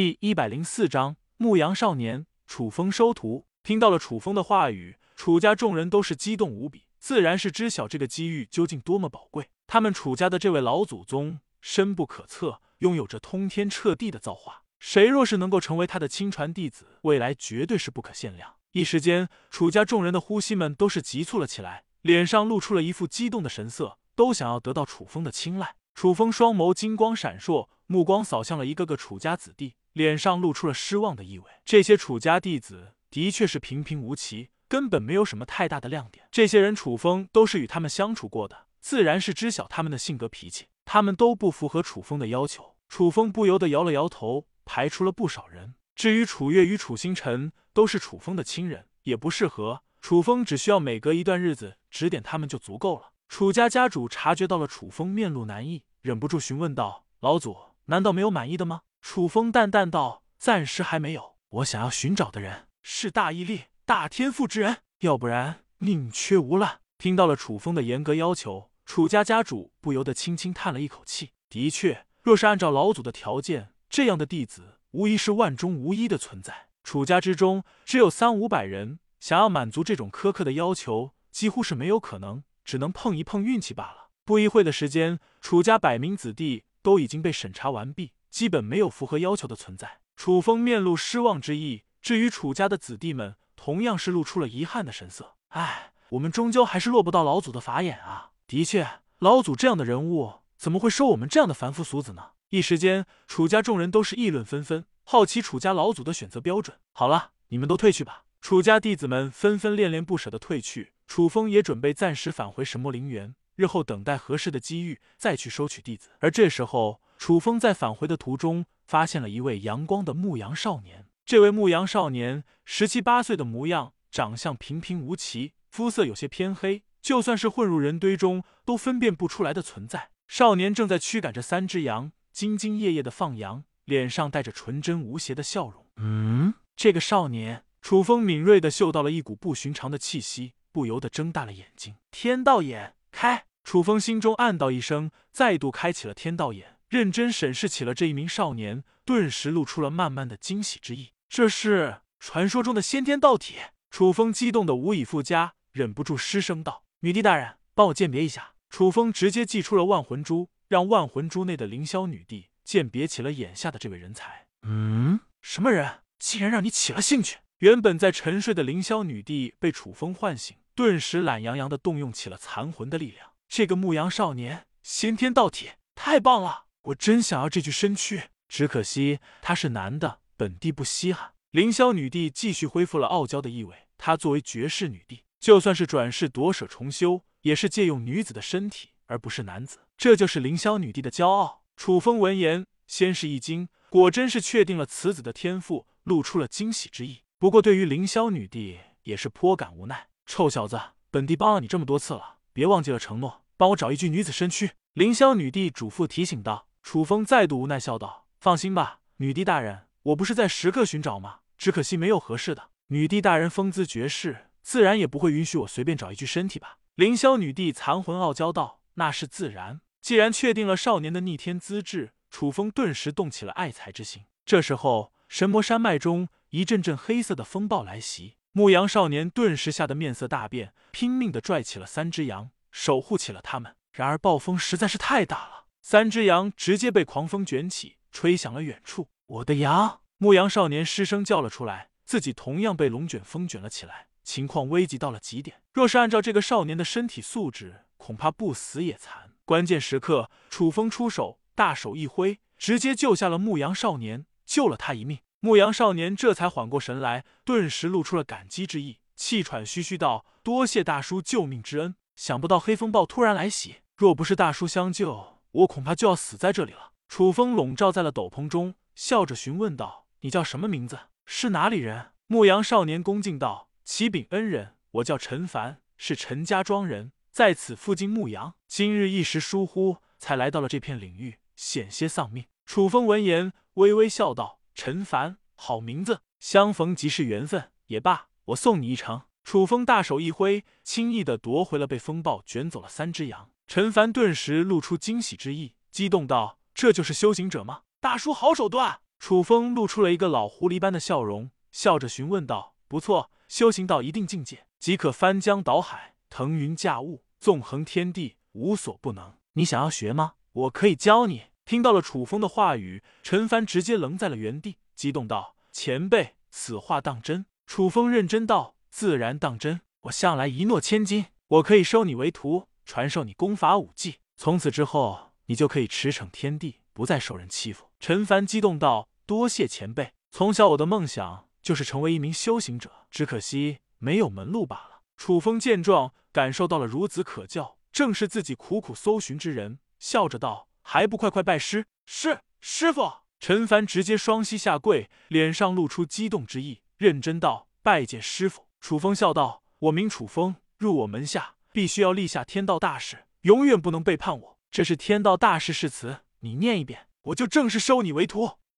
第一百零四章牧羊少年。楚风收徒听到了楚风的话语，楚家众人都是激动无比，自然是知晓这个机遇究竟多么宝贵。他们楚家的这位老祖宗深不可测，拥有着通天彻地的造化，谁若是能够成为他的亲传弟子，未来绝对是不可限量。一时间，楚家众人的呼吸们都是急促了起来，脸上露出了一副激动的神色，都想要得到楚风的青睐。楚风双眸金光闪烁，目光扫向了一个个楚家子弟。脸上露出了失望的意味。这些楚家弟子的确是平平无奇，根本没有什么太大的亮点。这些人楚风都是与他们相处过的，自然是知晓他们的性格脾气。他们都不符合楚风的要求。楚风不由得摇了摇头，排除了不少人。至于楚月与楚星辰，都是楚风的亲人，也不适合。楚风只需要每隔一段日子指点他们就足够了。楚家家主察觉到了楚风面露难意，忍不住询问道：“老祖，难道没有满意的吗？”楚风淡淡道：“暂时还没有。我想要寻找的人是大毅力、大天赋之人，要不然宁缺毋滥。”听到了楚风的严格要求，楚家家主不由得轻轻叹了一口气。的确，若是按照老祖的条件，这样的弟子无疑是万中无一的存在。楚家之中只有三五百人，想要满足这种苛刻的要求，几乎是没有可能，只能碰一碰运气罢了。不一会的时间，楚家百名子弟都已经被审查完毕。基本没有符合要求的存在。楚风面露失望之意，至于楚家的子弟们，同样是露出了遗憾的神色。唉，我们终究还是落不到老祖的法眼啊！的确，老祖这样的人物，怎么会收我们这样的凡夫俗子呢？一时间，楚家众人都是议论纷纷，好奇楚家老祖的选择标准。好了，你们都退去吧。楚家弟子们纷纷恋恋不舍的退去。楚风也准备暂时返回神魔陵园，日后等待合适的机遇再去收取弟子。而这时候。楚风在返回的途中，发现了一位阳光的牧羊少年。这位牧羊少年十七八岁的模样，长相平平无奇，肤色有些偏黑，就算是混入人堆中，都分辨不出来的存在。少年正在驱赶着三只羊，兢兢业业的放羊，脸上带着纯真无邪的笑容。嗯，这个少年，楚风敏锐的嗅到了一股不寻常的气息，不由得睁大了眼睛。天道眼开，楚风心中暗道一声，再度开启了天道眼。认真审视起了这一名少年，顿时露出了慢慢的惊喜之意。这是传说中的先天道体。楚风激动的无以复加，忍不住失声道：“女帝大人，帮我鉴别一下。”楚风直接祭出了万魂珠，让万魂珠内的凌霄女帝鉴别起了眼下的这位人才。嗯，什么人竟然让你起了兴趣？原本在沉睡的凌霄女帝被楚风唤醒，顿时懒洋洋的动用起了残魂的力量。这个牧羊少年先天道体，太棒了！我真想要这具身躯，只可惜他是男的，本帝不稀罕。凌霄女帝继续恢复了傲娇的意味。她作为绝世女帝，就算是转世夺舍重修，也是借用女子的身体，而不是男子。这就是凌霄女帝的骄傲。楚风闻言，先是一惊，果真是确定了此子的天赋，露出了惊喜之意。不过对于凌霄女帝，也是颇感无奈。臭小子，本帝帮了你这么多次了，别忘记了承诺，帮我找一具女子身躯。凌霄女帝嘱咐提醒道。楚风再度无奈笑道：“放心吧，女帝大人，我不是在时刻寻找吗？只可惜没有合适的。女帝大人风姿绝世，自然也不会允许我随便找一具身体吧？”凌霄女帝残魂傲娇道：“那是自然。既然确定了少年的逆天资质，楚风顿时动起了爱才之心。这时候，神魔山脉中一阵阵黑色的风暴来袭，牧羊少年顿时吓得面色大变，拼命的拽起了三只羊，守护起了他们。然而暴风实在是太大了。三只羊直接被狂风卷起，吹向了远处。我的羊！牧羊少年失声叫了出来，自己同样被龙卷风卷了起来，情况危急到了极点。若是按照这个少年的身体素质，恐怕不死也残。关键时刻，楚风出手，大手一挥，直接救下了牧羊少年，救了他一命。牧羊少年这才缓过神来，顿时露出了感激之意，气喘吁吁道：“多谢大叔救命之恩！想不到黑风暴突然来袭，若不是大叔相救……”我恐怕就要死在这里了。楚风笼罩在了斗篷中，笑着询问道：“你叫什么名字？是哪里人？”牧羊少年恭敬道：“启禀恩人，我叫陈凡，是陈家庄人，在此附近牧羊。今日一时疏忽，才来到了这片领域，险些丧命。”楚风闻言微微笑道：“陈凡，好名字，相逢即是缘分。也罢，我送你一程。”楚风大手一挥，轻易的夺回了被风暴卷走了三只羊。陈凡顿时露出惊喜之意，激动道：“这就是修行者吗？大叔好手段！楚风露出了一个老狐狸般的笑容，笑着询问道：“不错，修行到一定境界，即可翻江倒海，腾云驾雾，纵横天地，无所不能。你想要学吗？我可以教你。”听到了楚风的话语，陈凡直接愣在了原地，激动道：“前辈，此话当真？”楚风认真道：“自然当真。我向来一诺千金，我可以收你为徒，传授你功法武技。从此之后，你就可以驰骋天地，不再受人欺负。”陈凡激动道：“多谢前辈！从小我的梦想就是成为一名修行者，只可惜没有门路罢了。”楚风见状，感受到了孺子可教，正是自己苦苦搜寻之人，笑着道。还不快快拜师！是师傅。陈凡直接双膝下跪，脸上露出激动之意，认真道：“拜见师傅。”楚风笑道：“我名楚风，入我门下必须要立下天道大誓，永远不能背叛我。这是天道大誓誓词，你念一遍，我就正式收你为徒。”